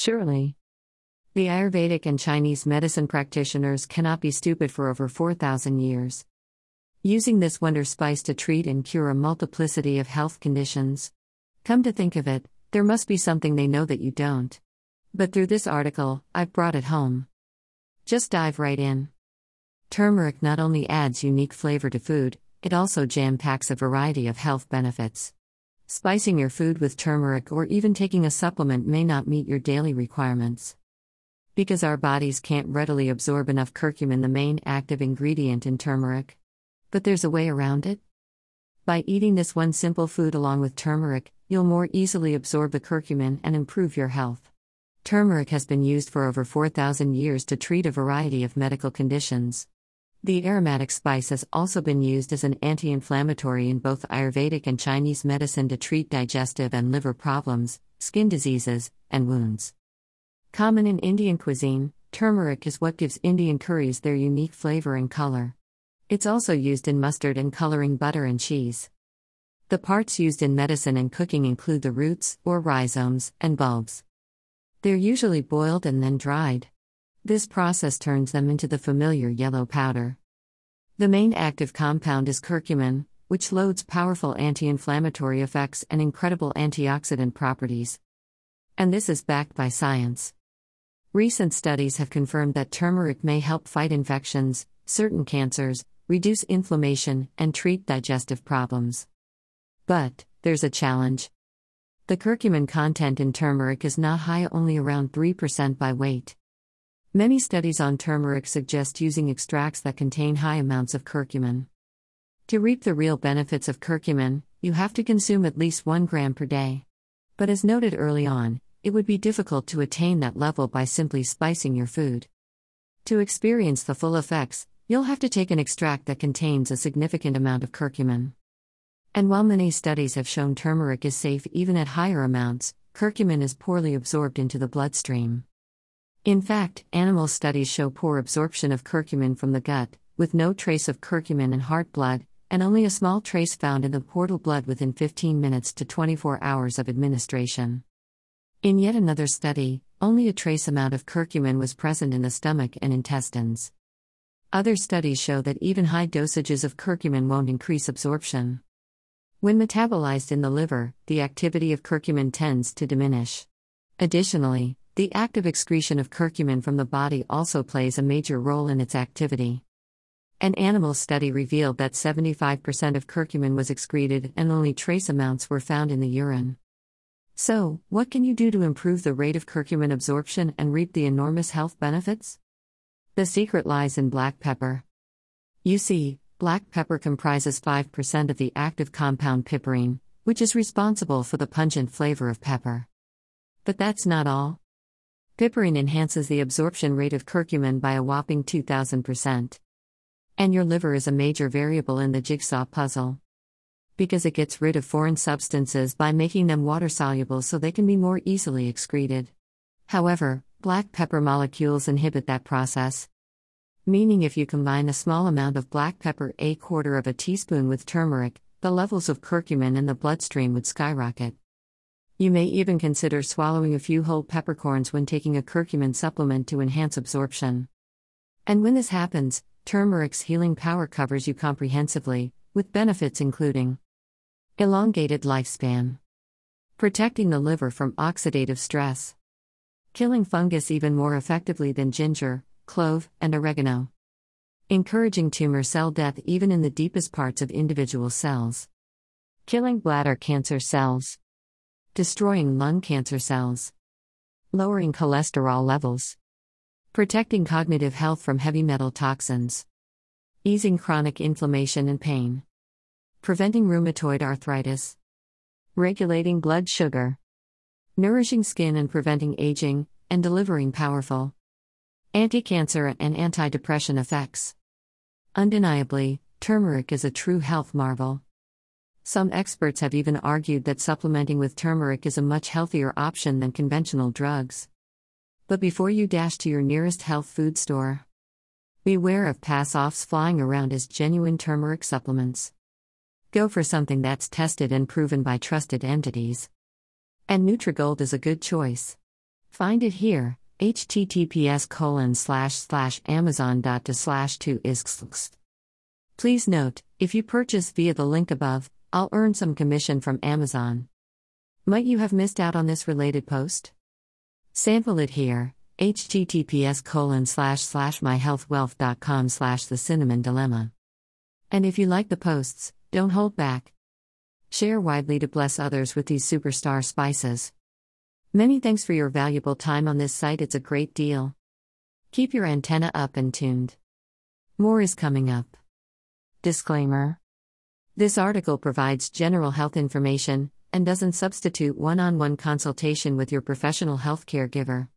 Surely. The Ayurvedic and Chinese medicine practitioners cannot be stupid for over 4,000 years. Using this wonder spice to treat and cure a multiplicity of health conditions. Come to think of it, there must be something they know that you don't. But through this article, I've brought it home. Just dive right in. Turmeric not only adds unique flavor to food, it also jam packs a variety of health benefits. Spicing your food with turmeric or even taking a supplement may not meet your daily requirements. Because our bodies can't readily absorb enough curcumin, the main active ingredient in turmeric. But there's a way around it. By eating this one simple food along with turmeric, you'll more easily absorb the curcumin and improve your health. Turmeric has been used for over 4,000 years to treat a variety of medical conditions. The aromatic spice has also been used as an anti inflammatory in both Ayurvedic and Chinese medicine to treat digestive and liver problems, skin diseases, and wounds. Common in Indian cuisine, turmeric is what gives Indian curries their unique flavor and color. It's also used in mustard and coloring butter and cheese. The parts used in medicine and cooking include the roots, or rhizomes, and bulbs. They're usually boiled and then dried. This process turns them into the familiar yellow powder. The main active compound is curcumin, which loads powerful anti inflammatory effects and incredible antioxidant properties. And this is backed by science. Recent studies have confirmed that turmeric may help fight infections, certain cancers, reduce inflammation, and treat digestive problems. But, there's a challenge. The curcumin content in turmeric is not high, only around 3% by weight. Many studies on turmeric suggest using extracts that contain high amounts of curcumin. To reap the real benefits of curcumin, you have to consume at least 1 gram per day. But as noted early on, it would be difficult to attain that level by simply spicing your food. To experience the full effects, you'll have to take an extract that contains a significant amount of curcumin. And while many studies have shown turmeric is safe even at higher amounts, curcumin is poorly absorbed into the bloodstream. In fact, animal studies show poor absorption of curcumin from the gut, with no trace of curcumin in heart blood, and only a small trace found in the portal blood within 15 minutes to 24 hours of administration. In yet another study, only a trace amount of curcumin was present in the stomach and intestines. Other studies show that even high dosages of curcumin won't increase absorption. When metabolized in the liver, the activity of curcumin tends to diminish. Additionally, the active excretion of curcumin from the body also plays a major role in its activity. An animal study revealed that 75% of curcumin was excreted and only trace amounts were found in the urine. So, what can you do to improve the rate of curcumin absorption and reap the enormous health benefits? The secret lies in black pepper. You see, Black pepper comprises 5% of the active compound piperine, which is responsible for the pungent flavor of pepper. But that's not all. Piperine enhances the absorption rate of curcumin by a whopping 2000%. And your liver is a major variable in the jigsaw puzzle. Because it gets rid of foreign substances by making them water soluble so they can be more easily excreted. However, black pepper molecules inhibit that process, meaning if you combine a small amount of black pepper, a quarter of a teaspoon, with turmeric, the levels of curcumin in the bloodstream would skyrocket. You may even consider swallowing a few whole peppercorns when taking a curcumin supplement to enhance absorption. And when this happens, turmeric's healing power covers you comprehensively, with benefits including elongated lifespan, protecting the liver from oxidative stress, killing fungus even more effectively than ginger, clove, and oregano. Encouraging tumor cell death even in the deepest parts of individual cells. Killing bladder cancer cells. Destroying lung cancer cells. Lowering cholesterol levels. Protecting cognitive health from heavy metal toxins. Easing chronic inflammation and pain. Preventing rheumatoid arthritis. Regulating blood sugar. Nourishing skin and preventing aging, and delivering powerful Anti-cancer and anti-depression effects. Undeniably, turmeric is a true health marvel. Some experts have even argued that supplementing with turmeric is a much healthier option than conventional drugs. But before you dash to your nearest health food store, beware of pass offs flying around as genuine turmeric supplements. Go for something that's tested and proven by trusted entities. And Nutrigold is a good choice. Find it here https colon slash slash amazon dot slash to isks. Please note, if you purchase via the link above, I'll earn some commission from Amazon. Might you have missed out on this related post? Sample it here https colon slash slash myhealthwealth.com slash the cinnamon dilemma. And if you like the posts, don't hold back. Share widely to bless others with these superstar spices. Many thanks for your valuable time on this site, it's a great deal. Keep your antenna up and tuned. More is coming up. Disclaimer This article provides general health information and doesn't substitute one on one consultation with your professional healthcare giver.